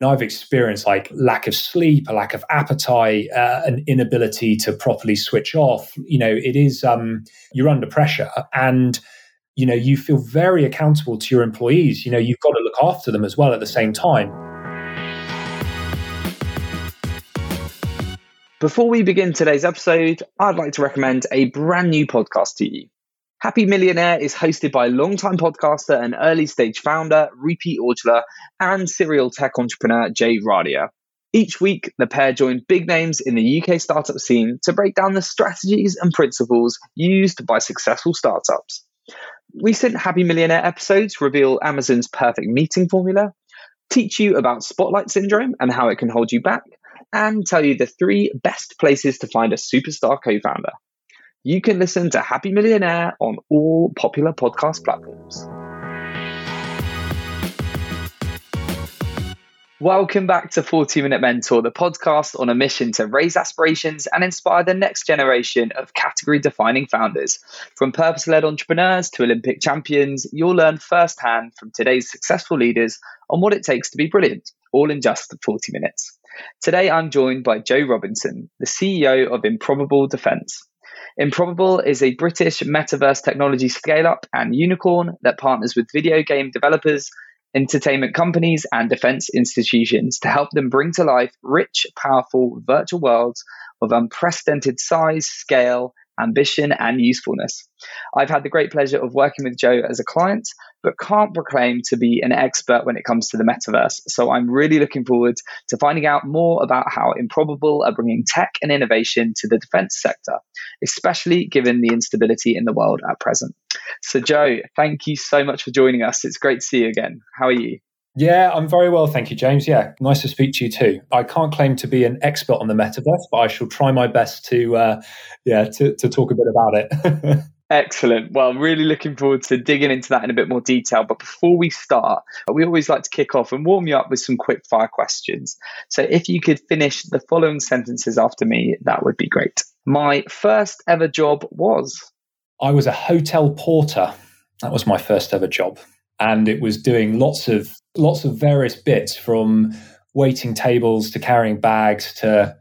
And I've experienced like lack of sleep, a lack of appetite, uh, an inability to properly switch off. You know, it is um, you're under pressure, and you know you feel very accountable to your employees. You know, you've got to look after them as well at the same time. Before we begin today's episode, I'd like to recommend a brand new podcast to you. Happy Millionaire is hosted by longtime podcaster and early stage founder Rupy Aujla and serial tech entrepreneur Jay Radia. Each week, the pair join big names in the UK startup scene to break down the strategies and principles used by successful startups. Recent Happy Millionaire episodes reveal Amazon's perfect meeting formula, teach you about spotlight syndrome and how it can hold you back, and tell you the three best places to find a superstar co founder. You can listen to Happy Millionaire on all popular podcast platforms. Welcome back to 40 Minute Mentor, the podcast on a mission to raise aspirations and inspire the next generation of category defining founders. From purpose led entrepreneurs to Olympic champions, you'll learn firsthand from today's successful leaders on what it takes to be brilliant, all in just 40 minutes. Today, I'm joined by Joe Robinson, the CEO of Improbable Defense. Improbable is a British metaverse technology scale up and unicorn that partners with video game developers, entertainment companies, and defense institutions to help them bring to life rich, powerful virtual worlds of unprecedented size, scale, ambition, and usefulness. I've had the great pleasure of working with Joe as a client, but can't proclaim to be an expert when it comes to the metaverse. So I'm really looking forward to finding out more about how Improbable are bringing tech and innovation to the defense sector, especially given the instability in the world at present. So, Joe, thank you so much for joining us. It's great to see you again. How are you? Yeah, I'm very well, thank you, James. Yeah, nice to speak to you too. I can't claim to be an expert on the metaverse, but I shall try my best to, uh, yeah, to, to talk a bit about it. Excellent. Well, I'm really looking forward to digging into that in a bit more detail. But before we start, we always like to kick off and warm you up with some quick fire questions. So if you could finish the following sentences after me, that would be great. My first ever job was? I was a hotel porter. That was my first ever job. And it was doing lots of lots of various bits from waiting tables to carrying bags to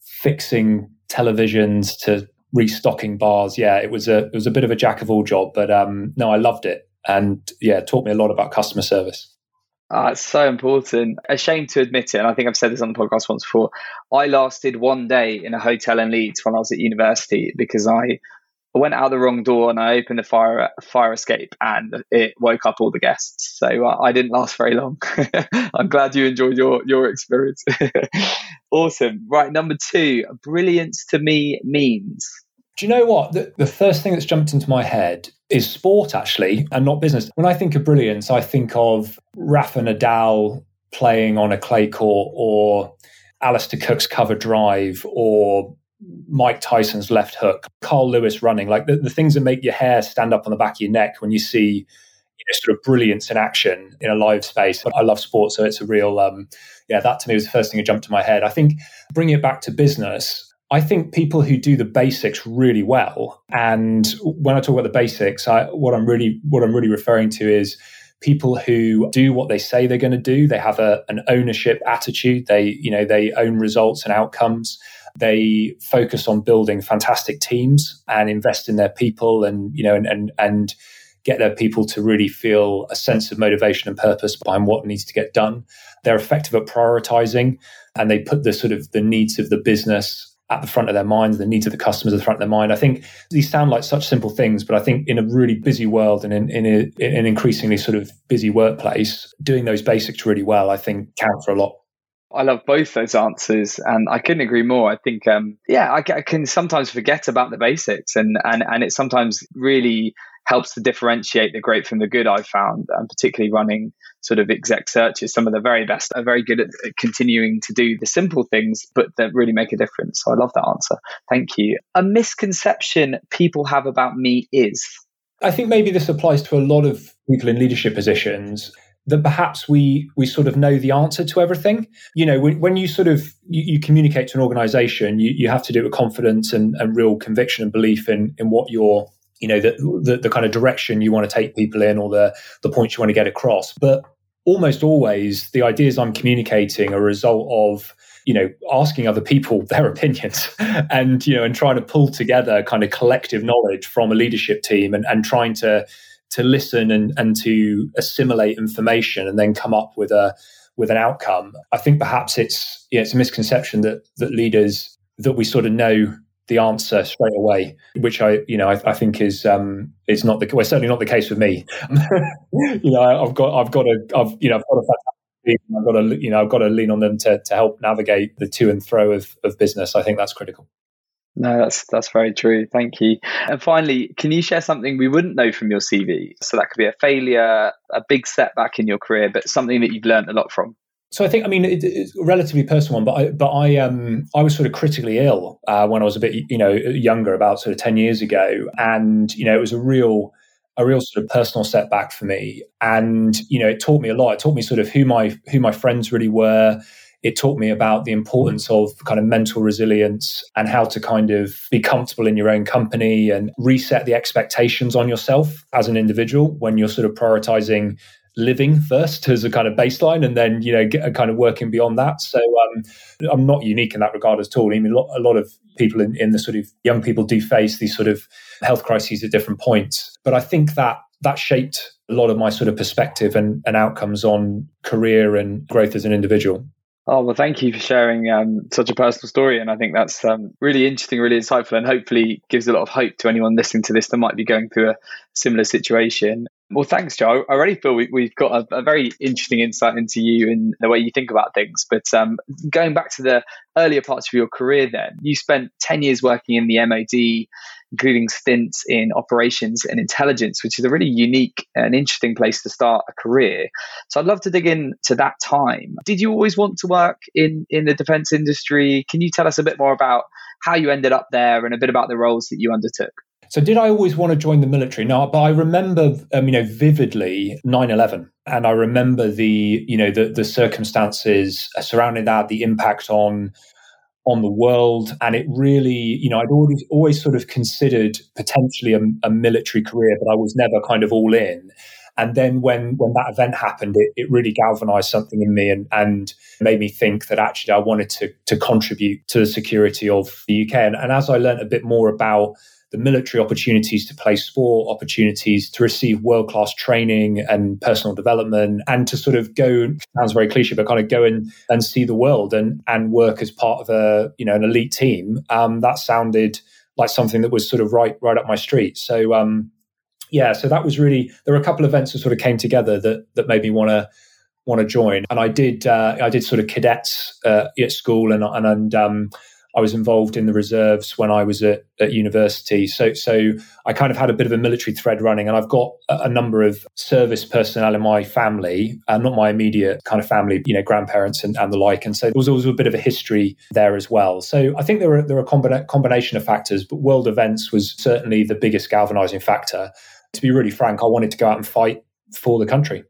fixing televisions to restocking bars. Yeah, it was a it was a bit of a jack of all job, but um, no, I loved it, and yeah, it taught me a lot about customer service. Ah, it's so important. Ashamed to admit it, and I think I've said this on the podcast once before. I lasted one day in a hotel in Leeds when I was at university because I I went out the wrong door and I opened the fire fire escape and it woke up all the guests. So uh, I didn't last very long. I'm glad you enjoyed your your experience. awesome. Right, number two, brilliance to me means. Do you know what? The, the first thing that's jumped into my head is sport, actually, and not business. When I think of brilliance, I think of Rafa Nadal playing on a clay court or Alastair Cook's cover drive or Mike Tyson's left hook, Carl Lewis running, like the, the things that make your hair stand up on the back of your neck when you see you know, sort of brilliance in action in a live space. But I love sports, so it's a real, um, yeah, that to me was the first thing that jumped to my head. I think bringing it back to business, I think people who do the basics really well, and when I talk about the basics, I, what I'm really what I'm really referring to is people who do what they say they're going to do. They have a, an ownership attitude. They you know they own results and outcomes. They focus on building fantastic teams and invest in their people and, you know, and, and, and get their people to really feel a sense of motivation and purpose behind what needs to get done. They're effective at prioritizing and they put the sort of the needs of the business at the front of their minds, the needs of the customers at the front of their mind. I think these sound like such simple things, but I think in a really busy world and in, in, a, in an increasingly sort of busy workplace, doing those basics really well, I think count for a lot. I love both those answers, and I couldn't agree more. I think, um, yeah, I, I, can sometimes forget about the basics, and and and it sometimes really helps to differentiate the great from the good. I've found, and particularly running sort of exec searches, some of the very best are very good at continuing to do the simple things, but that really make a difference. So I love that answer. Thank you. A misconception people have about me is. I think maybe this applies to a lot of people in leadership positions that perhaps we we sort of know the answer to everything. You know, when, when you sort of you, you, communicate to an organization, you, you have to do it with confidence and, and real conviction and belief in in what you're you know the, the, the kind of direction you want to take people in or the the points you want to get across. But almost always the ideas I'm communicating are a result of you know asking other people their opinions and you know and trying to pull together kind of collective knowledge from a leadership team and, and trying to to listen and, and to assimilate information and then come up with a with an outcome. I think perhaps it's yeah, it's a misconception that that leaders that we sort of know the answer straight away, which I, you know, I, I think is um, is not the well, certainly not the case with me. you know, I've got, I've got a, I've, you know, I've got a team. I've got to, you know, I've got to lean on them to to help navigate the to and fro of of business. I think that's critical. No, that's that's very true. Thank you. And finally, can you share something we wouldn't know from your CV? So that could be a failure, a big setback in your career, but something that you've learned a lot from. So I think, I mean, it, it's a relatively personal one, but I, but I, um, I was sort of critically ill uh, when I was a bit, you know, younger, about sort of ten years ago, and you know, it was a real, a real sort of personal setback for me, and you know, it taught me a lot. It taught me sort of who my who my friends really were. It taught me about the importance of kind of mental resilience and how to kind of be comfortable in your own company and reset the expectations on yourself as an individual when you're sort of prioritizing living first as a kind of baseline and then you know get kind of working beyond that. So um, i'm not unique in that regard at all. I mean a lot of people in, in the sort of young people do face these sort of health crises at different points. But i think that that shaped a lot of my sort of perspective and, and outcomes on career and growth as an individual Oh, well, thank you for sharing um, such a personal story. And I think that's um, really interesting, really insightful, and hopefully gives a lot of hope to anyone listening to this that might be going through a similar situation. Well, thanks, Joe. I really feel we, have got a, a, very interesting insight into you and the way you think about things. But um, going back to the earlier parts of your career, then you spent 10 years working in the MOD, including stints in operations and intelligence, which is a really unique and interesting place to start a career. So I'd love to dig into that time. Did you always want to work in, in the defense industry? Can you tell us a bit more about how you ended up there and a bit about the roles that you undertook? So did I always want to join the military? No, but I remember, um, you know, vividly 9-11. And I remember the, you know, the, the circumstances surrounding that, the impact on on the world. And it really, you know, I'd always always sort of considered potentially a, a military career, but I was never kind of all in. And then when when that event happened, it, it really galvanized something in me and, and made me think that actually I wanted to to contribute to the security of the UK. And, and as I learned a bit more about the military opportunities to play sport, opportunities to receive world class training and personal development, and to sort of go sounds very cliche, but kind of go and, and see the world and and work as part of a you know an elite team. Um, that sounded like something that was sort of right right up my street. So um, yeah, so that was really there were a couple of events that sort of came together that that made me want to want to join, and I did uh, I did sort of cadets uh, at school and and and um, I was involved in the reserves when I was at, at university. So, so I kind of had a bit of a military thread running, and I've got a, number of service personnel in my family, uh, not my immediate kind of family, you know, grandparents and, and the like. And so there was always a bit of a history there as well. So I think there are there are a combina- combination of factors, but world events was certainly the biggest galvanizing factor. To be really frank, I wanted to go out and fight for the country.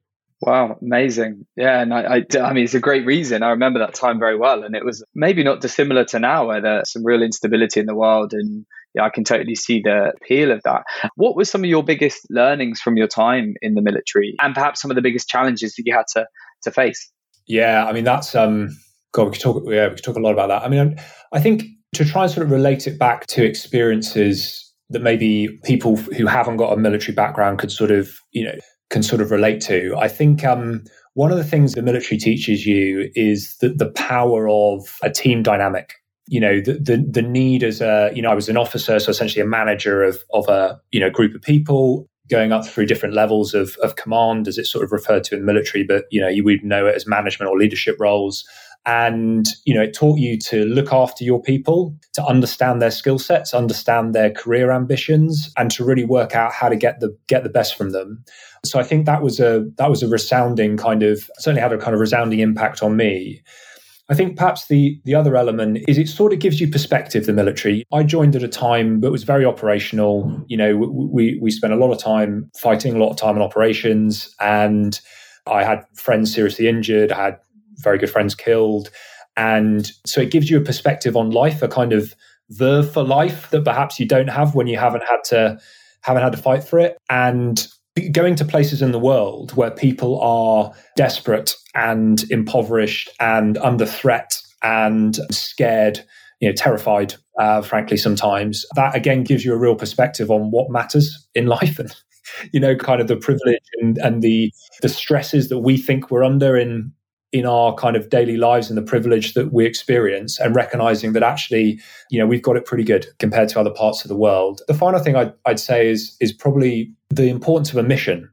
Wow, amazing. Yeah, and I, I, I, mean, it's a great reason. I remember that time very well. And it was maybe not dissimilar to now, where there's some real instability in the world. And yeah, I can totally see the appeal of that. What were some of your biggest learnings from your time in the military and perhaps some of the biggest challenges that you had to, to face? Yeah, I mean, that's, um, God, we could talk, yeah, we could talk a lot about that. I mean, I think to try and sort of relate it back to experiences that maybe people who haven't got a military background could sort of, you know, can sort of relate to. I think um, one of the things the military teaches you is the, the power of a team dynamic. You know, the, the, the need as a, you know, I was an officer, so essentially a manager of, of a, you know, group of people going up through different levels of, of command, as it's sort of referred to in the military, but, you know, you would know it as management or leadership roles and you know it taught you to look after your people to understand their skill sets understand their career ambitions and to really work out how to get the get the best from them so i think that was a that was a resounding kind of certainly had a kind of resounding impact on me I think perhaps the the other element is it sort of gives you perspective. The military. I joined at a time that was very operational. You know, we we spent a lot of time fighting, a lot of time in operations, and I had friends seriously injured. I had very good friends killed. And so it gives you a perspective on life, a kind of verve for life that perhaps you don't have when you haven't had to haven't had to fight for it. And going to places in the world where people are desperate and impoverished and under threat and scared, you know, terrified, uh, frankly, sometimes, that again gives you a real perspective on what matters in life and, you know, kind of the privilege and, and the, the stresses that we think we're under in, in our kind of daily lives and the privilege that we experience and recognizing that actually you know we've got it pretty good compared to other parts of the world the final thing i'd, I'd say is is probably the importance of a mission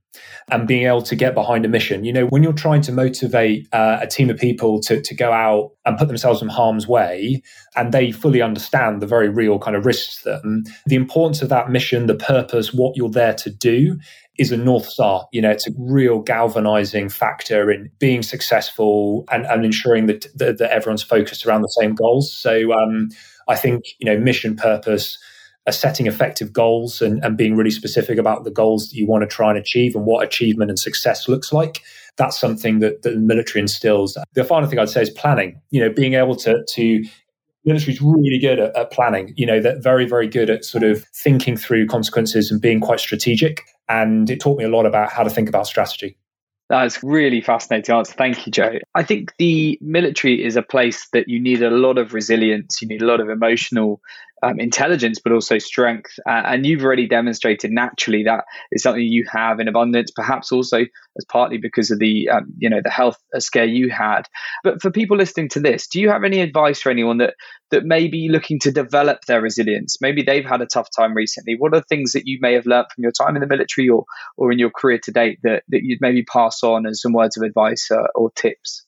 and being able to get behind a mission. You know, when you're trying to motivate uh, a team of people to, to go out and put themselves in harm's way, and they fully understand the very real kind of risks them, the importance of that mission, the purpose, what you're there to do is a North Star. You know, it's a real galvanizing factor in being successful and, and ensuring that, that, that everyone's focused around the same goals. So um, I think, you know, mission, purpose, setting effective goals and, and being really specific about the goals that you want to try and achieve and what achievement and success looks like. That's something that, that the military instills. The final thing I'd say is planning. You know, being able to to is really good at, at, planning. You know, they're very, very good at sort of thinking through consequences and being quite strategic. And it taught me a lot about how to think about strategy. That's really fascinating answer. Thank you, Joe. I think the military is a place that you need a lot of resilience. You need a lot of emotional um, intelligence, but also strength. Uh, and you've already demonstrated naturally that is something you have in abundance, perhaps also as partly because of the um, you know the health scare you had. But for people listening to this, do you have any advice for anyone that that may be looking to develop their resilience? Maybe they've had a tough time recently. What are the things that you may have learned from your time in the military or or in your career to date that that you'd maybe pass on as some words of advice uh, or tips?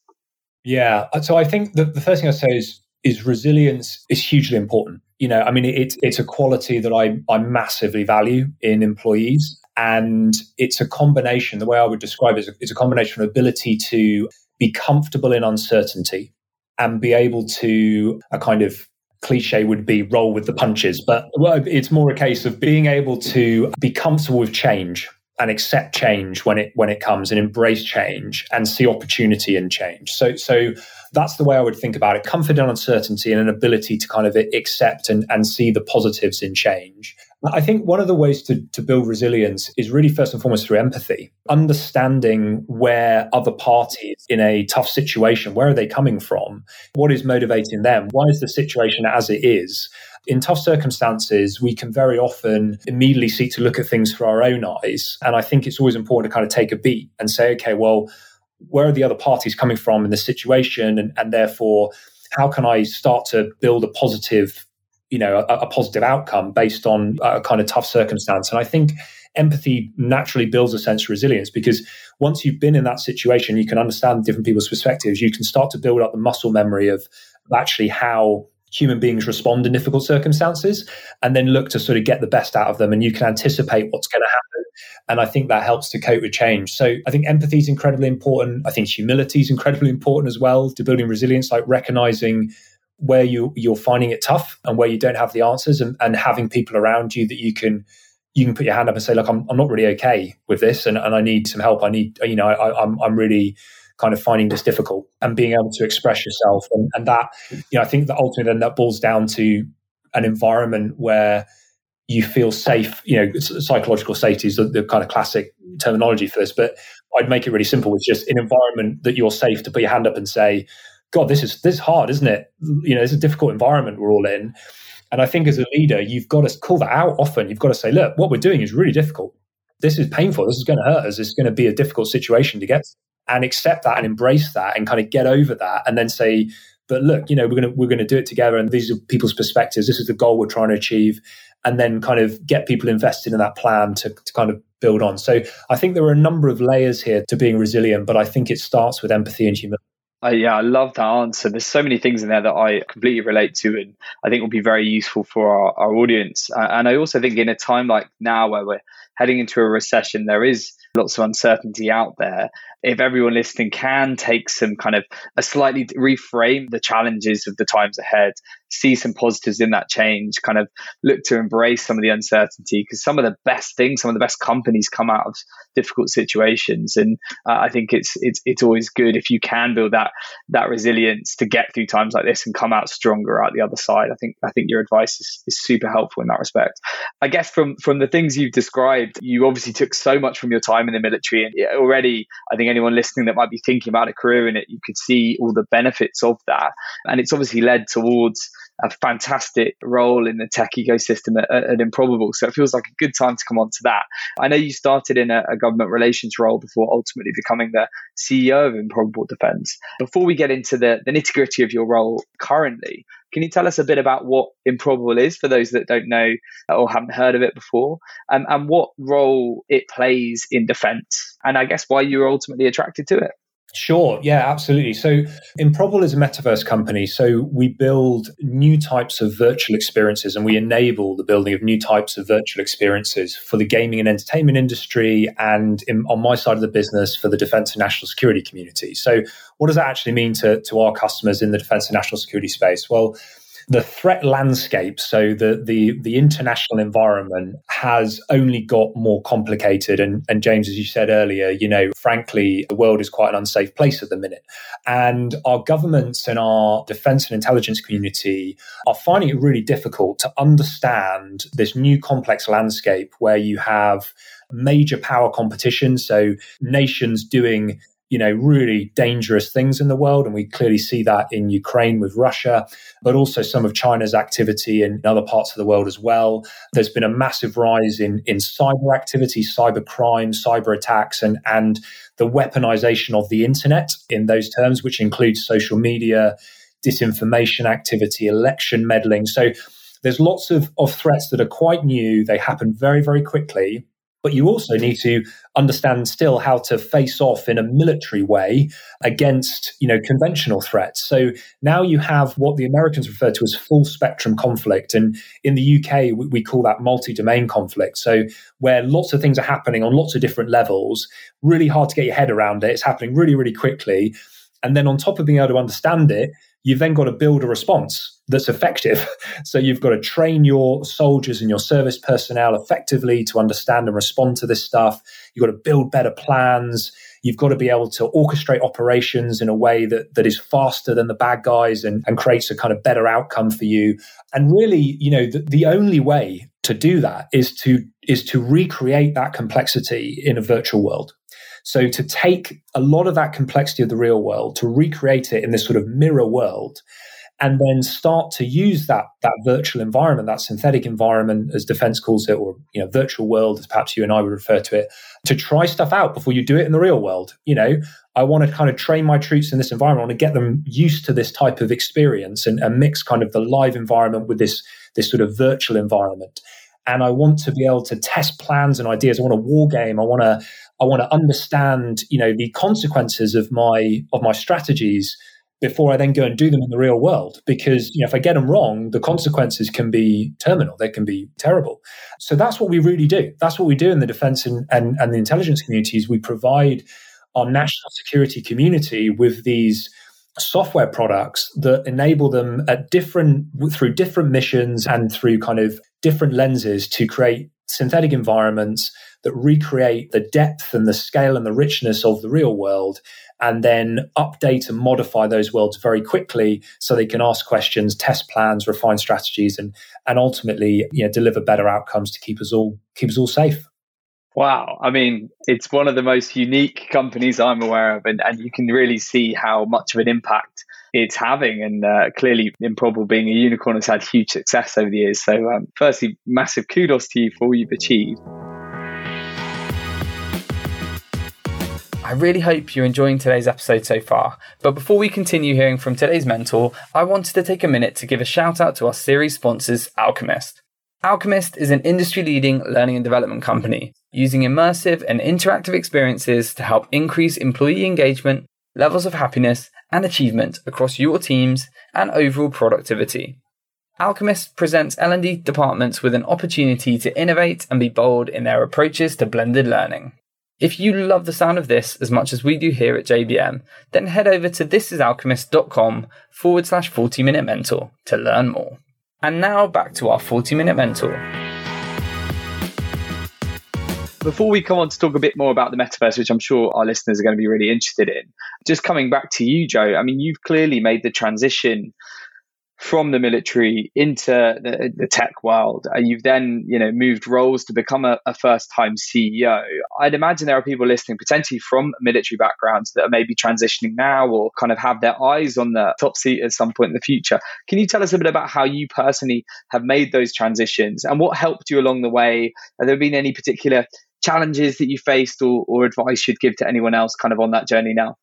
Yeah, so I think the, the first thing I say is is resilience is hugely important you know, I mean, it's it's a quality that I I massively value in employees, and it's a combination. The way I would describe it is a, it's a combination of ability to be comfortable in uncertainty and be able to a kind of cliche would be roll with the punches, but well, it's more a case of being able to be comfortable with change and accept change when it when it comes and embrace change and see opportunity in change. So so that's the way I would think about it. Comfort and uncertainty and an ability to kind of accept and, and see the positives in change. I think one of the ways to, to build resilience is really first and foremost through empathy, understanding where other parties in a tough situation, where are they coming from? What is motivating them? Why is the situation as it is? In tough circumstances, we can very often immediately seek to look at things through our own eyes. And I think it's always important to kind of take a beat and say, okay, well, where are the other parties coming from in this situation and, and therefore how can i start to build a positive you know a, a, positive outcome based on a kind of tough circumstance. And i think empathy naturally builds a sense of resilience because once you've been in that situation you can understand different people's perspectives. You can start to build up the muscle memory of actually how human beings respond in difficult circumstances and then look to sort of get the best out of them. And you can anticipate what's going to happen. And i think that helps to cope with change. So i think empathy is incredibly important. I think humility is incredibly important as well to building resilience like recognizing where you you're finding it tough and where you don't have the answers and, and having people around you that you can you can put your hand up and say look i'm, I'm not really okay with this and, and i need some help i need you know I, I'm, I'm really kind of finding this difficult and being able to express yourself. And, and that, you know, I think that ultimately then that boils down to an environment where you feel safe. You know, psychological safety is the, the kind of classic terminology for this, but I'd make it really simple. It's just an environment that you're safe to put your hand up and say, God, this is this is hard, isn't it? You know, it's a difficult environment we're all in. And I think as a leader, you've got to call that out often. You've got to say, look, what we're doing is really difficult. This is painful. This is going to hurt us. This is going to be a difficult situation to get and accept that and embrace that and kind of get over that and then say but look you know we're going to we're going to do it together and these are people's perspectives this is the goal we're trying to achieve and then kind of get people invested in that plan to, to kind of build on so i think there are a number of layers here to being resilient but i think it starts with empathy and humility uh, yeah, I love that answer. There's so many things in there that I completely relate to, and I think will be very useful for our, our audience. Uh, and I also think in a time like now where we're heading into a recession, there is lots of uncertainty out there. If everyone listening can take some kind of a slightly reframe the challenges of the times ahead, see some positives in that change, kind of look to embrace some of the uncertainty because some of the best things, some of the best companies come out of difficult situations, and uh, I think it's it's it's always good if you can build that that resilience to get through times like this and come out stronger out the other side. I think I think your advice is, is super helpful in that respect. I guess from from the things you've described, you obviously took so much from your time in the military, and already I think anyone listening that might be thinking about a career in it, you could see all the benefits of that, and it's obviously led towards a fantastic role in the tech ecosystem at, at, Improbable. So it feels like a good time to come on to that. I know you started in a, a government relations role before ultimately becoming the CEO of Improbable Defense. Before we get into the, the nitty gritty of your role currently, can you tell us a bit about what Improbable is for those that don't know or haven't heard of it before, um, and what role it plays in defense, and I guess why you were ultimately attracted to it? Sure. Yeah, absolutely. So Improbable is a metaverse company. So we build new types of virtual experiences and we enable the building of new types of virtual experiences for the gaming and entertainment industry and in, on my side of the business for the defense and national security community. So what does that actually mean to, to our customers in the defense and national security space? Well, the threat landscape, so the the the international environment has only got more complicated. And, and James, as you said earlier, you know, frankly, the world is quite an unsafe place at the minute. And our governments and our defense and intelligence community are finding it really difficult to understand this new complex landscape where you have major power competition. So nations doing you know, really dangerous things in the world. And we clearly see that in Ukraine with Russia, but also some of China's activity in other parts of the world as well. There's been a massive rise in, in cyber activity, cyber crime, cyber attacks, and, and the weaponization of the internet in those terms, which includes social media, disinformation activity, election meddling. So there's lots of, of threats that are quite new. They happen very, very quickly but you also need to understand still how to face off in a military way against you know conventional threats. So now you have what the americans refer to as full spectrum conflict. And in the uk we call that multi-domain conflict. So where lots of things are happening on lots of different levels really hard to get your head around it. It's happening really really quickly. And then on top of being able to understand it you've then got to build a response that's effective. So you've got to train your soldiers and your service personnel effectively to understand and respond to this stuff. You've got to build better plans. You've got to be able to orchestrate operations in a way that, that is faster than the bad guys and, and creates a kind of better outcome for you. And really, you know, the, the only way to do that is to is to recreate that complexity in a virtual world. So to take a lot of that complexity of the real world, to recreate it in this sort of mirror world, and then start to use that that virtual environment, that synthetic environment, as defense calls it, or you know, virtual world, as perhaps you and I would refer to it, to try stuff out before you do it in the real world. You know, I want to kind of train my troops in this environment, I want to get them used to this type of experience and, and mix kind of the live environment with this this sort of virtual environment. And I want to be able to test plans and ideas. I want a war game. I want to I want to understand, you know, the consequences of my of my strategies before I then go and do them in the real world. Because you know, if I get them wrong, the consequences can be terminal. They can be terrible. So that's what we really do. That's what we do in the defense and, and, and the intelligence communities. We provide our national security community with these software products that enable them at different through different missions and through kind of different lenses to create synthetic environments that recreate the depth and the scale and the richness of the real world and then update and modify those worlds very quickly so they can ask questions, test plans, refine strategies and and ultimately you know, deliver better outcomes to keep us all keep us all safe. Wow. I mean, it's one of the most unique companies I'm aware of, and, and you can really see how much of an impact it's having. And uh, clearly, Improbable being a unicorn has had huge success over the years. So, um, firstly, massive kudos to you for all you've achieved. I really hope you're enjoying today's episode so far. But before we continue hearing from today's mentor, I wanted to take a minute to give a shout out to our series sponsors, Alchemist. Alchemist is an industry leading learning and development company using immersive and interactive experiences to help increase employee engagement, levels of happiness, and achievement across your teams and overall productivity. Alchemist presents L&D departments with an opportunity to innovate and be bold in their approaches to blended learning. If you love the sound of this as much as we do here at JBM, then head over to thisisalchemist.com forward slash 40 minute mentor to learn more. And now back to our 40 minute mentor. Before we come on to talk a bit more about the metaverse, which I'm sure our listeners are going to be really interested in, just coming back to you, Joe, I mean, you've clearly made the transition from the military into the, the tech world. Uh, you've then, you know, moved roles to become a, a first-time CEO. I'd imagine there are people listening potentially from military backgrounds that are maybe transitioning now or kind of have their eyes on the top seat at some point in the future. Can you tell us a bit about how you personally have made those transitions and what helped you along the way? Have there been any particular challenges that you faced or, or advice you'd give to anyone else kind of on that journey now?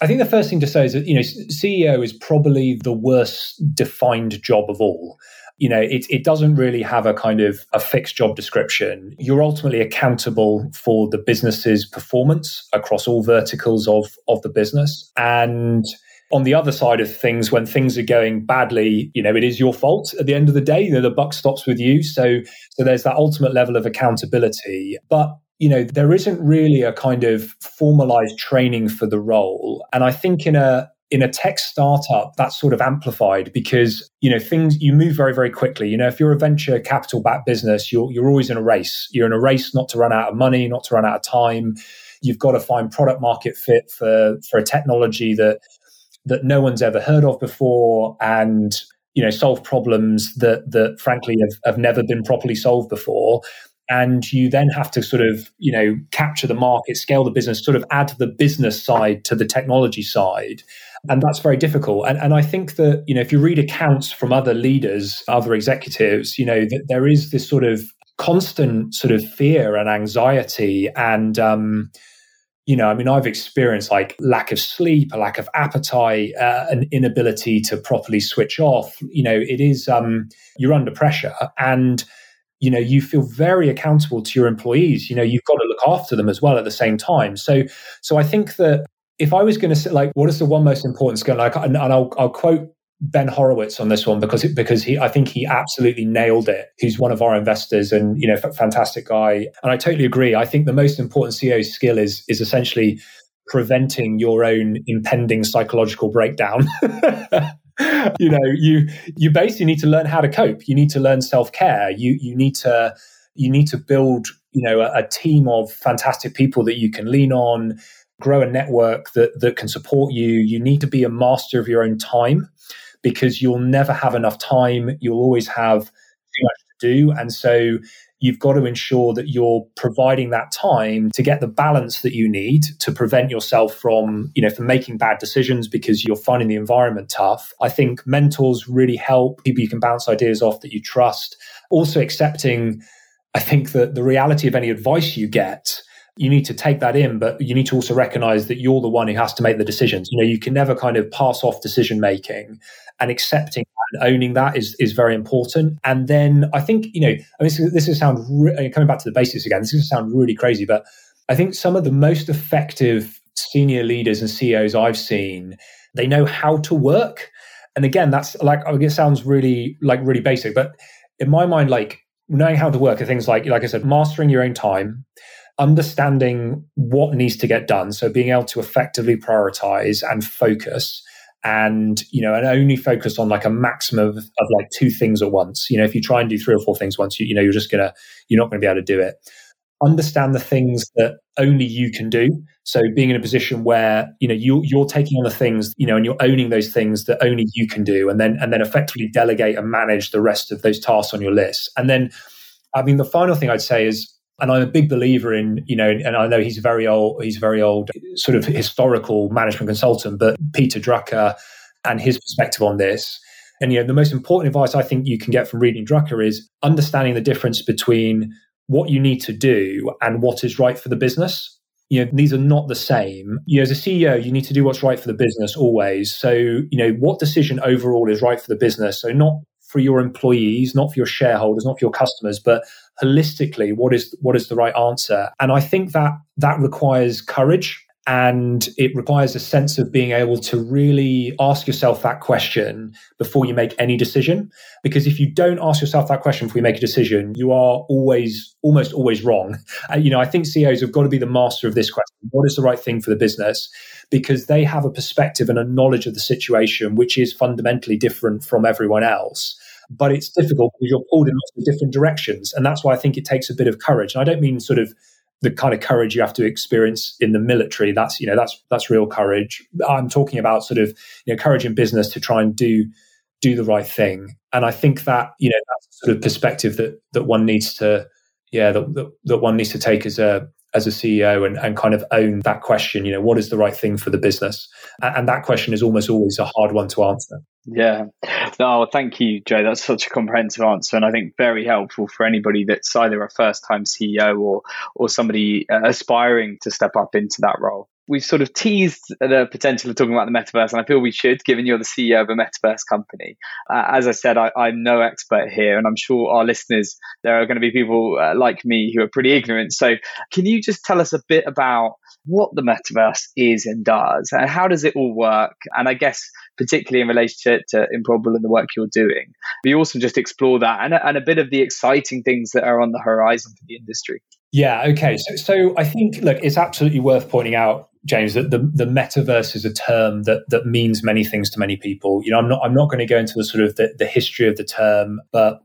I think the first thing to say is that, you know, CEO is probably the worst defined job of all. You know, it, it doesn't really have a kind of a fixed job description. You're ultimately accountable for the business's performance across all verticals of, of the business. And on the other side of things, when things are going badly, you know, it is your fault at the end of the day. You know, the buck stops with you. So, so there's that ultimate level of accountability. But you know, there isn't really a kind of formalized training for the role. And I think in a in a tech startup, that's sort of amplified because, you know, things you move very, very quickly. You know, if you're a venture capital backed business, you're you're always in a race. You're in a race not to run out of money, not to run out of time. You've got to find product market fit for for a technology that that no one's ever heard of before and you know solve problems that that frankly have, have never been properly solved before and you then have to sort of you know capture the market scale the business sort of add the business side to the technology side. And that's very difficult. And, and i think that you know if you read accounts from other leaders other executives you know that there is this sort of constant sort of fear and anxiety. And um, you know, I mean, I've experienced like lack of sleep, a lack of appetite, uh, an inability to properly switch off. You know, it is, um, you're under pressure. And, you know, you feel very accountable to your employees. You know, you've got to look after them as well at the same time. So, so I think that if I was going to say, like, what is the one most important skill? Like, and, and I'll, I'll quote Ben Horowitz on this one because because he I think he absolutely nailed it. He's one of our investors and you know fantastic guy. And I totally agree. I think the most important CEO skill is is essentially preventing your own impending psychological breakdown. you know, you you basically need to learn how to cope. You need to learn self care. You you need to you need to build you know a, a team of fantastic people that you can lean on grow a network that that can support you you need to be a master of your own time because you'll never have enough time. You'll always have too much to do. And so you've got to ensure that you're providing that time to get the balance that you need to prevent yourself from, you know, from making bad decisions because you're finding the environment tough. I think mentors really help people you can bounce ideas off that you trust. Also accepting, I think that the reality of any advice you get you need to take that in, but you need to also recognize that you're the one who has to make the decisions. You know, you can never kind of pass off decision making and accepting and owning that is, is very important. And then I think, you know, I mean, this, is, this is sound, re- uh, coming back to the basics again, this is going to sound really crazy, but I think some of the most effective senior leaders and CEOs I've seen, they know how to work. And again, that's like, it sounds really, like really basic, but in my mind, like knowing how to work are things like, like I said, mastering your own time, understanding what needs to get done. So being able to effectively prioritize and focus and you know and only focus on like a maximum of, of, like two things at once. You know if you try and do three or four things once you, you know you're just gonna you're not to be able to do it. Understand the things that only you can do. So being in a position where you know you, you're taking on the things you know and you're owning those things that only you can do and then and then effectively delegate and manage the rest of those tasks on your list. And then i mean the final thing i'd say is and I'm a big believer in, you know, and I know he's a very old, he's a very old, sort of historical management consultant, but Peter Drucker and his perspective on this. And, you know, the most important advice I think you can get from reading Drucker is understanding the difference between what you need to do and what is right for the business. You know, these are not the same. You know, as a CEO, you need to do what's right for the business always. So, you know, what decision overall is right for the business? So, not for your employees, not for your shareholders, not for your customers, but holistically, what is what is the right answer? And I think that that requires courage And it requires a sense of being able to really ask yourself that question before you make any decision. Because if you don't ask yourself that question before you make a decision, you are always, almost always wrong. Uh, you know, I think CEOs have got to be the master of this question. What is the right thing for the business? Because they have a perspective and a knowledge of the situation, which is fundamentally different from everyone else but it's difficult because you're pulled in lots of different directions. And that's why I think it takes a bit of courage. And I don't mean sort of the kind of courage you have to experience in the military. That's, you know, that's, that's real courage. I'm talking about sort of, you know, courage in business to try and do, do the right thing. And I think that, you know, that's sort of perspective that, that one needs to, yeah, that, that, that one needs to take as a, as a CEO and, and kind of own that question, you know, what is the right thing for the business? And, that question is almost always a hard one to answer. Yeah. No, thank you, Joe. That's such a comprehensive answer, and I think very helpful for anybody that's either a first-time CEO or or somebody uh, aspiring to step up into that role. We've sort of teased the potential of talking about the metaverse, and I feel we should, given you're the CEO of a metaverse company. Uh, as I said, I, am no expert here, and I'm sure our listeners, there are going to be people uh, like me who are pretty ignorant. So, can you just tell us a bit about what the metaverse is and does, and how does it all work? And I guess particularly in relation to, Improbable and the work you're doing. We also just explore that and, and a bit of the exciting things that are on the horizon for the industry. Yeah, okay. So, so I think, look, it's absolutely worth pointing out, James, that the, the metaverse is a term that that means many things to many people. You know, I'm not I'm not going to go into the sort of the, the history of the term, but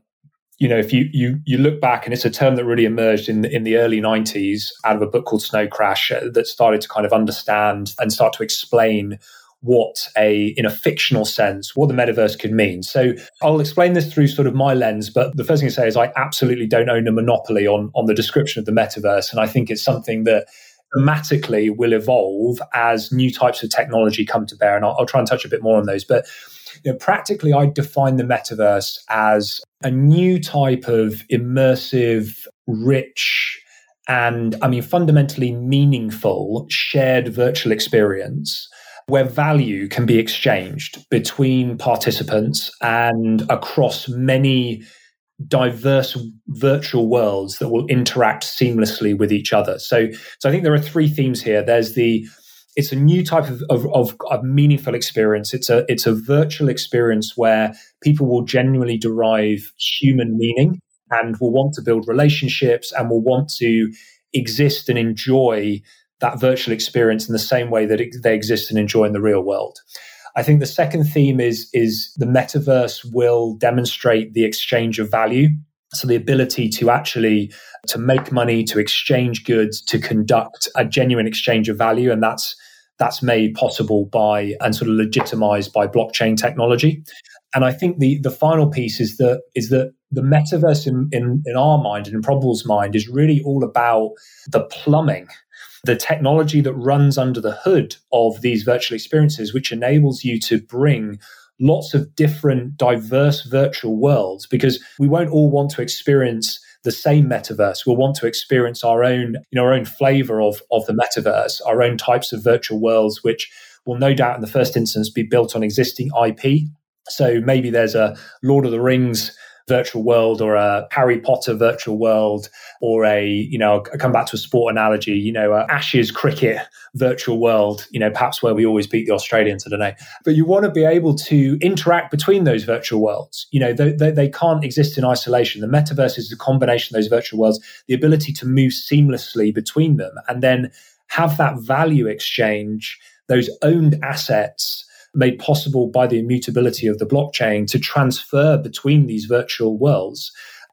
you know, if you you you look back, and it's a term that really emerged in the, in the early '90s out of a book called Snow Crash uh, that started to kind of understand and start to explain what a in a fictional sense what the metaverse could mean. So i'll explain this through sort of my lens but the first thing to say is i absolutely don't own a monopoly on on the description of the metaverse and i think it's something that dramatically will evolve as new types of technology come to bear and i'll, I'll try and touch a bit more on those. But you know, practically i define the metaverse as a new type of immersive rich and i mean fundamentally meaningful shared virtual experience where value can be exchanged between participants and across many diverse virtual worlds that will interact seamlessly with each other. So, so I think there are three themes here. There's the it's a new type of, of, of, of meaningful experience. It's a it's a virtual experience where people will genuinely derive human meaning and will want to build relationships and will want to exist and enjoy that virtual experience in the same way that it, they exist and enjoy in the real world. I think the second theme is is the metaverse will demonstrate the exchange of value. So the ability to actually to make money, to exchange goods, to conduct a genuine exchange of value, and that's that's made possible by and sort of legitimized by blockchain technology. And I think the the final piece is that is that the metaverse in, in, in our mind and in Improbable's mind is really all about the plumbing the technology that runs under the hood of these virtual experiences, which enables you to bring lots of different diverse virtual worlds because we won't all want to experience the same metaverse. We'll want to experience our own, you know, our own flavor of, of the metaverse, our own types of virtual worlds, which will no doubt in the first instance be built on existing IP. So maybe there's a Lord of the Rings virtual world or a Harry Potter virtual world or a, you know, I come back to a sport analogy, you know, Ashes cricket virtual world, you know, perhaps where we always beat the Australians, I don't know. But you want to be able to interact between those virtual worlds. You know, they, they, they can't exist in isolation. The metaverse is a combination of those virtual worlds, the ability to move seamlessly between them and then have that value exchange, those owned assets made possible by the immutability of the blockchain to transfer between these virtual worlds.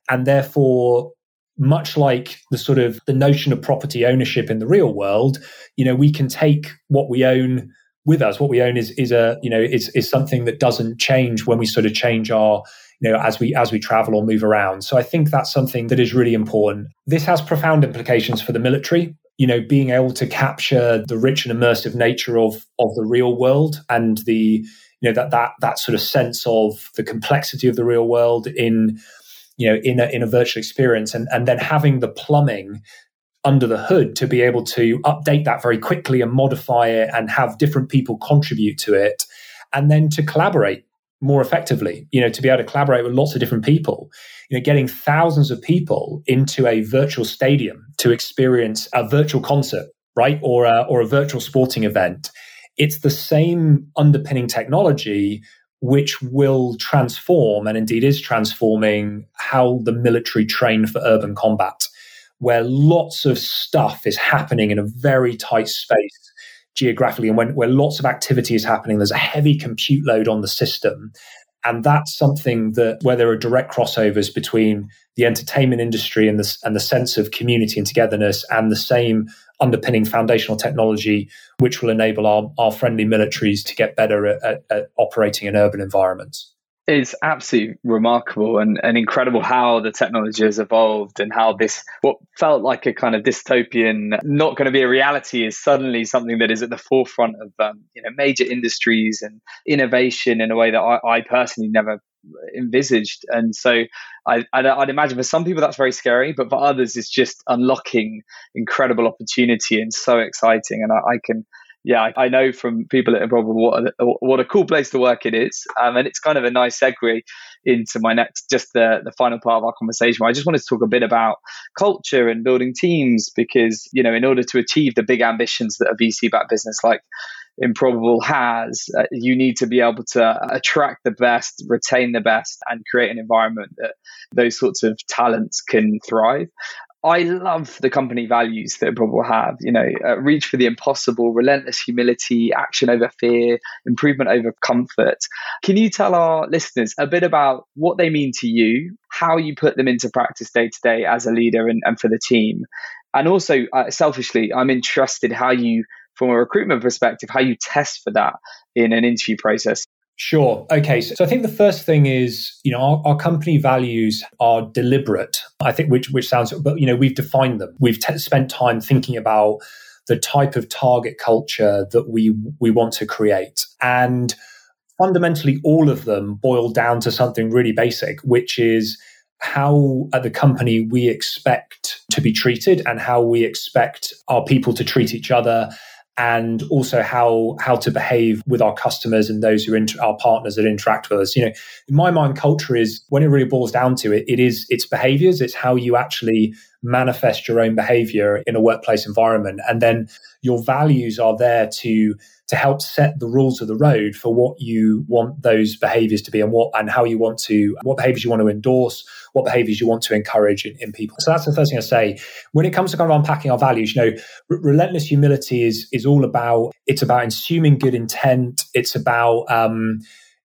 And therefore, much like the sort of the notion of property ownership in the real world, you know, we can take what we own with us. What we own is is a you know is is something that doesn't change when we sort of change our you know as we as we travel or move around. So I think that's something that is really important. This has profound implications for the military you know, being able to capture the rich and immersive nature of of the real world and the you know that that that sort of sense of the complexity of the real world in you know in a in a virtual experience and and then having the plumbing under the hood to be able to update that very quickly and modify it and have different people contribute to it and then to collaborate more effectively you know to be able to collaborate with lots of different people you know, getting thousands of people into a virtual stadium to experience a virtual concert right? Or a, or a virtual sporting event. It's the same underpinning technology which will transform and indeed is transforming how the military train for urban combat, where lots of stuff is happening in a very tight space geographically and when, where lots of activity is happening, there's a heavy compute load on the system. And that's something that where there are direct crossovers between the entertainment industry and the, and the sense of community and togetherness and the same underpinning foundational technology, which will enable our, our friendly militaries to get better at, at, at operating in urban environments. It's absolutely remarkable and, and incredible how the technology has evolved and how this, what felt like a kind of dystopian, not going to be a reality, is suddenly something that is at the forefront of um, you know major industries and innovation in a way that I, I personally never envisaged. And so I, I'd, I'd, imagine for some people that's very scary, but for others, it's just unlocking incredible opportunity and so exciting. And I, I can yeah, I, know from people at Improbable what a, what a cool place to work it is, um, and it's kind of a nice segue into my next, just the the final part of our conversation. I just wanted to talk a bit about culture and building teams because you know, in order to achieve the big ambitions that a VC backed business like Improbable has, uh, you need to be able to attract the best, retain the best, and create an environment that those sorts of talents can thrive. I love the company values that Improbable have. You know, uh, reach for the impossible, relentless humility, action over fear, improvement over comfort. Can you tell our listeners a bit about what they mean to you, how you put them into practice day to day as a leader and, and for the team? And also, uh, selfishly, I'm interested how you, from a recruitment perspective, how you test for that in an interview process. Sure. Okay. So, so, I think the first thing is, you know, our, our, company values are deliberate. I think which which sounds, but you know, we've defined them. We've t- spent time thinking about the type of target culture that we we want to create, and fundamentally, all of them boil down to something really basic, which is how at the company we expect to be treated and how we expect our people to treat each other and also how how to behave with our customers and those who are inter- our partners that interact with us. You know, in my mind, culture is when it really boils down to it, it is its behaviors. It's how you actually manifest your own behavior in a workplace environment, and then your values are there to to help set the rules of the road for what you want those behaviors to be and what and how you want to what behaviors you want to endorse what behaviors you want to encourage in, in people. So that's the first thing i say. When it comes to kind of unpacking our values you know relentless humility is is all about it's about assuming good intent. It's about um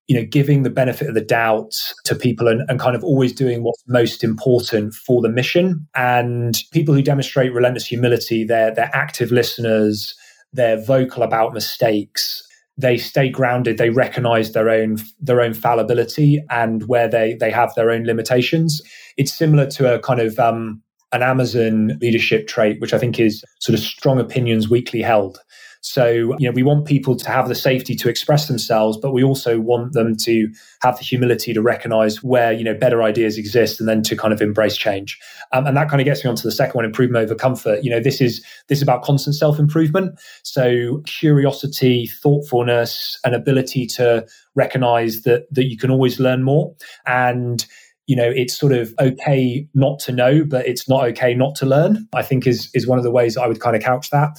you know giving the benefit of the doubt to people and, and kind of always doing what's most important for the mission. And people who demonstrate relentless humility they're they're active listeners they're vocal about mistakes. They stay grounded. They recognize their own their own fallibility and where they they have their own limitations. It's similar to a kind of um, an amazon leadership trait which i think is sort of strong opinions weakly held so, you know, we want people to have the safety to express themselves, but we also want them to have the humility to recognize where, you know, better ideas exist and then to kind of embrace change. Um, and that kind of gets me onto the second one, improvement over comfort. You know, this is this is about constant self-improvement. So curiosity, thoughtfulness, and ability to recognize that that you can always learn more. And you know it's sort of okay not to know but it's not okay not to learn i think is is one of the ways i would kind of couch that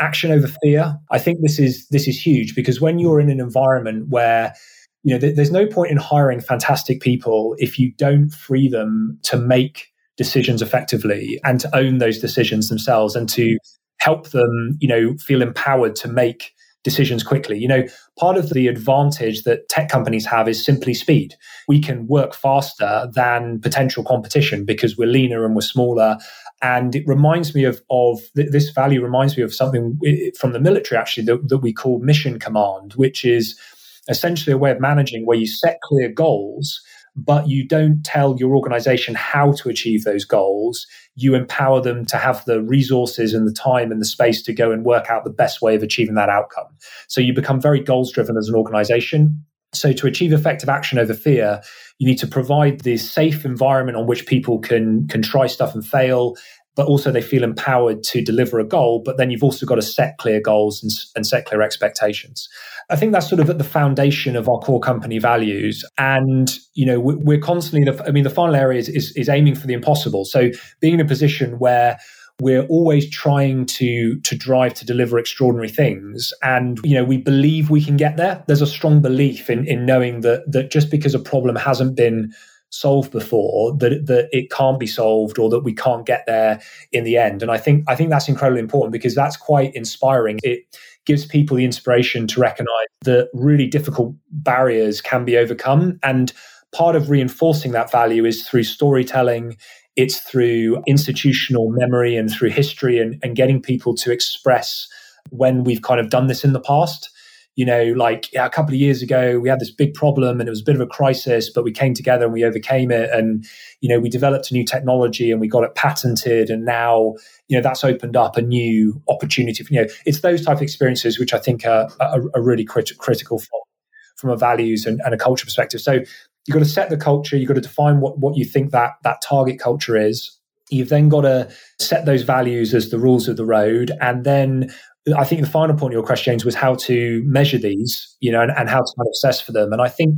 action over fear. I think this is this is huge because when you're in an environment where you know th- there's no point in hiring fantastic people if you don't free them to make decisions effectively and to own those decisions themselves and to help them you know feel empowered to make decisions quickly. You know, part of the advantage that tech companies have is simply speed. We can work faster than potential competition because we're leaner and we're smaller and it reminds me of, of this value reminds me of something from the military actually that, that we call mission command, which is essentially a way of managing where you set clear goals, but you don't tell your organization how to achieve those goals. You empower them to have the resources and the time and the space to go and work out the best way of achieving that outcome. So you become very goals driven as an organization. So, to achieve effective action over fear, you need to provide this safe environment on which people can can try stuff and fail, but also they feel empowered to deliver a goal. But then you've also got to set clear goals and, and set clear expectations. I think that's sort of at the foundation of our core company values. And you know, we're constantly. I mean, the final area is, is, is aiming for the impossible. So, being in a position where we're always trying to to drive to deliver extraordinary things and you know we believe we can get there there's a strong belief in in knowing that that just because a problem hasn't been solved before that that it can't be solved or that we can't get there in the end. And i think i think that's incredibly important because that's quite inspiring. It gives people the inspiration to recognize that really difficult barriers can be overcome. And part of reinforcing that value is through storytelling. It's through institutional memory and through history and, and getting people to express when we've kind of done this in the past you know, like a couple of years ago, we had this big problem and it was a bit of a crisis, but we came together and we overcame it. And, you know, we developed a new technology and we got it patented. And now, you know, that's opened up a new opportunity. For, you know, it's those type of experiences which I think are, are, are really crit- critical from, from a values and, and a culture perspective. So you've got to set the culture, you've got to define what, what you think that, that target culture is. You've then got to set those values as the rules of the road and then I think the final point of your question, James, was how to measure these, you know, and, and how to kind of assess for them. And I think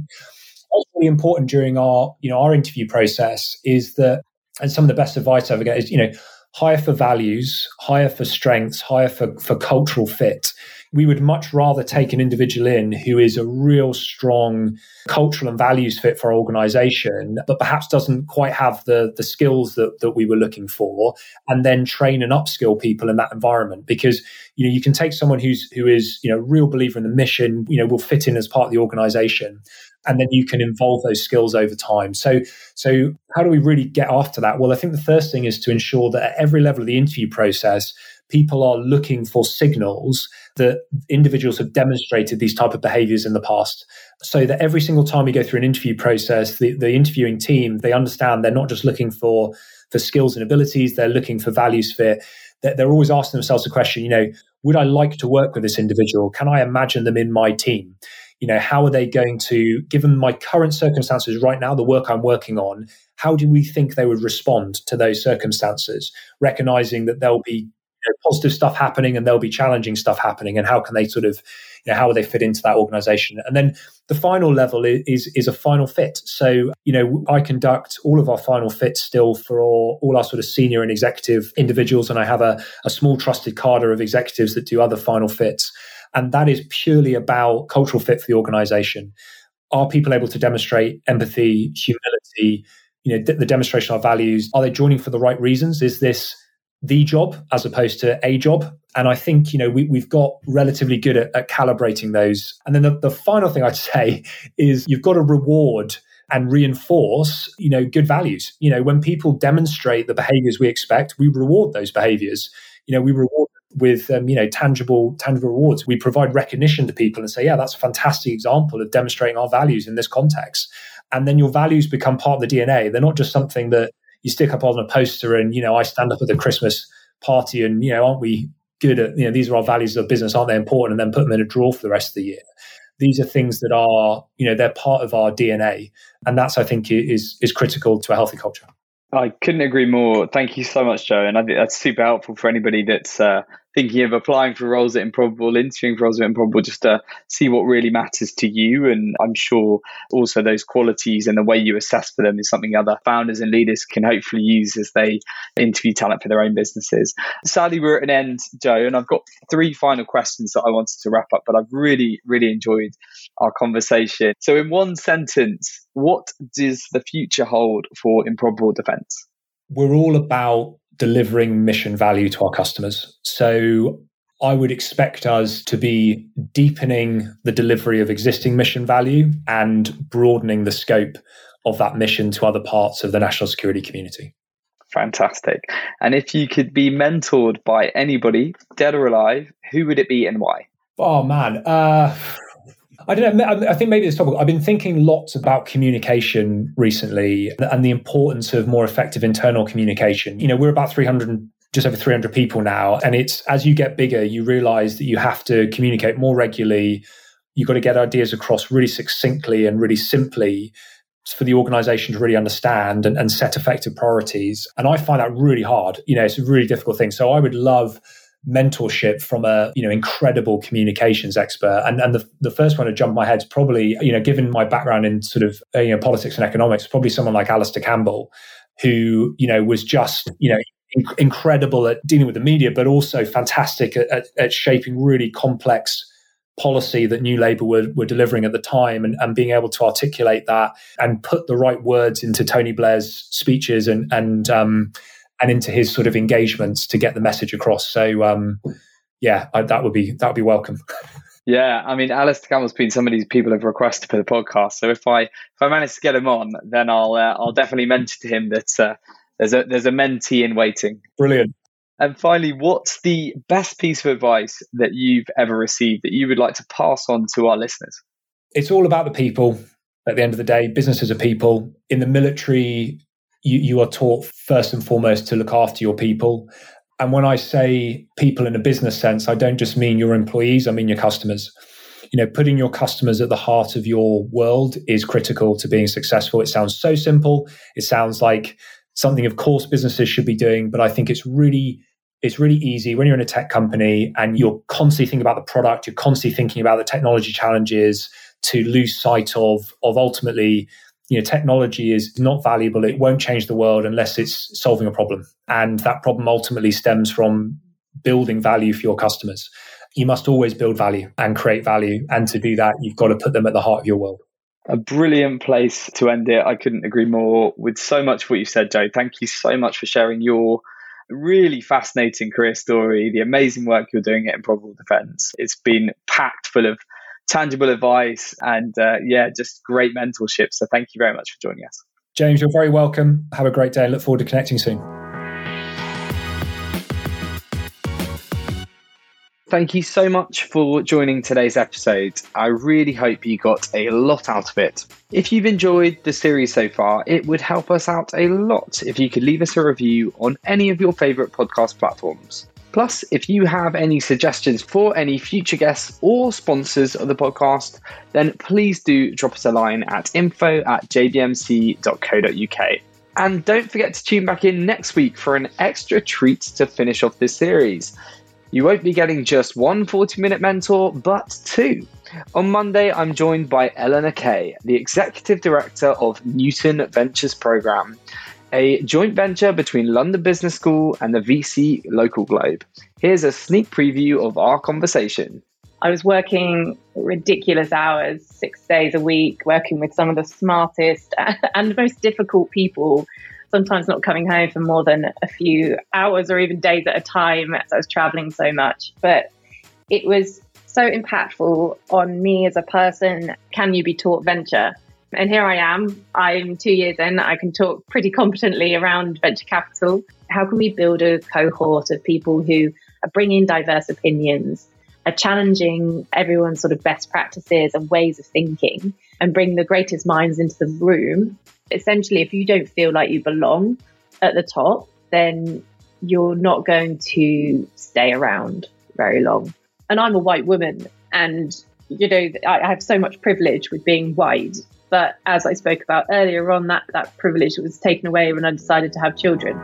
what's really important during our, you know, our interview process is that, and some of the best advice I ever get is, you know, hire for values, hire for strengths, hire for, for cultural fit we would much rather take an individual in who is a real strong cultural and values fit for our organization, but perhaps doesn't quite have the, the skills that, that we were looking for, and then train and upskill people in that environment. Because, you know, you can take someone who's who is, you know, real believer in the mission, you know, will fit in as part of the organization and then you can involve those skills over time. So, so how do we really get after that? Well, I think the first thing is to ensure that at every level of the interview process, people are looking for signals that individuals have demonstrated these type of behaviors in the past. So that every single time we go through an interview process the, the interviewing team they understand they're not just looking for for skills and abilities they're looking for values fit they're always asking themselves the question you know would i like to work with this individual? Can i imagine them in my team? You know how are they going to given my current circumstances right now the work i'm working on how do we think they would respond to those circumstances? Recognizing that there'll be know, positive stuff happening and there'll be challenging stuff happening and how can they sort of you know how will they fit into that organization? And then the final level is is a final fit. So you know i conduct all of our final fits still for all, all our sort of senior and executive individuals and i have a, a small trusted cadre of executives that do other final fits. And that is purely about cultural fit for the organization. Are people able to demonstrate empathy humility you know the demonstration of values? Are they joining for the right reasons? Is this the job as opposed to a job. And I think, you know, we, we've got relatively good at, at calibrating those. And then the, the final thing I'd say is you've got to reward and reinforce, you know, good values. You know, when people demonstrate the behaviors we expect, we reward those behaviors. You know, we reward with um, you know tangible tangible rewards. We provide recognition to people and say, yeah, that's a fantastic example of demonstrating our values in this context. And then your values become part of the DNA. They're not just something that you stick up on a poster and, you know, I stand up at the Christmas party and, you know, aren't we good at, you know, these are our values of business, aren't they important? And then put them in a drawer for the rest of the year. These are things that are, you know, they're part of our DNA. And that's, I think, is, is critical to a healthy culture. I couldn't agree more. Thank you so much, Joe. And I think that's super helpful for anybody that's uh, thinking of applying for roles at Improbable, interviewing for roles at Improbable, just to see what really matters to you. And I'm sure also those qualities and the way you assess for them is something other founders and leaders can hopefully use as they interview talent for their own businesses. Sadly, we're at an end, Joe, and I've got three final questions that I wanted to wrap up, but I've really, really enjoyed our conversation. So, in one sentence, what does the future hold for Improbable Defense? We're all about delivering mission value to our customers. So I would expect us to be deepening the delivery of existing mission value and broadening the scope of that mission to other parts of the national security community. Fantastic. And if you could be mentored by anybody, dead or alive, who would it be and why? Oh, man. Uh, I don't know. I think maybe this topic. I've been thinking lots about communication recently and the importance of more effective internal communication. You know, we're about 300 just over 300 people now. And it's as you get bigger, you realize that you have to communicate more regularly. You've got to get ideas across really succinctly and really simply for the organization to really understand and, and set effective priorities. And I find that really hard. You know, it's a really difficult thing. So I would love mentorship from a you know incredible communications expert. And and the, the first one to jump my head is probably you know given my background in sort of uh, you know politics and economics probably someone like Alastair Campbell who you know was just you know inc- incredible at dealing with the media, but also fantastic at, at, at shaping really complex policy that New Labour were, were delivering at the time and, and being able to articulate that and put the right words into Tony Blair's speeches and and um, and into his sort of engagements to get the message across. So um, yeah, I, that would be that would be welcome. Yeah, I mean, Alastair Campbell's been somebody people have requested for the podcast. So if I if I manage to get him on, then I'll uh, I'll definitely mention to him that uh, there's a there's a mentee in waiting. Brilliant. And finally, what's the best piece of advice that you've ever received that you would like to pass on to our listeners? It's all about the people. At the end of the day, businesses are people. In the military, you, you are taught first and foremost to look after your people. And when I say people in a business sense, I don't just mean your employees, I mean your customers. You know, putting your customers at the heart of your world is critical to being successful. It sounds so simple. It sounds like something of course businesses should be doing, but I think it's really it's really easy when you're in a tech company and you're constantly thinking about the product, you're constantly thinking about the technology challenges to lose sight of of ultimately you know technology is not valuable. It won't change the world unless it's solving a problem. And that problem ultimately stems from building value for your customers. You must always build value and create value. And to do that you've got to put them at the heart of your world. A brilliant place to end it. I couldn't agree more with so much of what you said joe. Thank you so much for sharing your really fascinating career story the amazing work you're doing at improbable defense. It's been packed full of tangible advice and uh, yeah, just great mentorship. So thank you very much for joining us. James, you're very welcome. Have a great day and look forward to connecting soon. Thank you so much for joining today's episode. I really hope you got a lot out of it. If you've enjoyed the series so far, it would help us out a lot if you could leave us a review on any of your favourite podcast platforms. Plus, if you have any suggestions for any future guests or sponsors of the podcast, then please do drop us a line at info at jdmc.co.uk. And don't forget to tune back in next week for an extra treat to finish off this series. You won't be getting just one 40 minute mentor, but two. On Monday, I'm joined by Eleanor Kay, the Executive Director of Newton Ventures Programme a joint venture between London Business School and the VC Local Globe. Here's a sneak preview of our conversation. I was working ridiculous hours, six days a week, working with some of the smartest and most difficult people, sometimes not coming home for more than a few hours or even days at a time as I was traveling so much. But it was so impactful on me as a person. Can you be taught venture? And here I am. I'm two years in. I can talk pretty competently around venture capital. How can we build a cohort of people who are bringing diverse opinions, are challenging everyone's sort of best practices and ways of thinking, and bring the greatest minds into the room? Essentially, if you don't feel like you belong at the top, then you're not going to stay around very long. And I'm a white woman, and you know, I have so much privilege with being white but as I spoke about earlier on, that, that privilege was taken away when I decided to have children.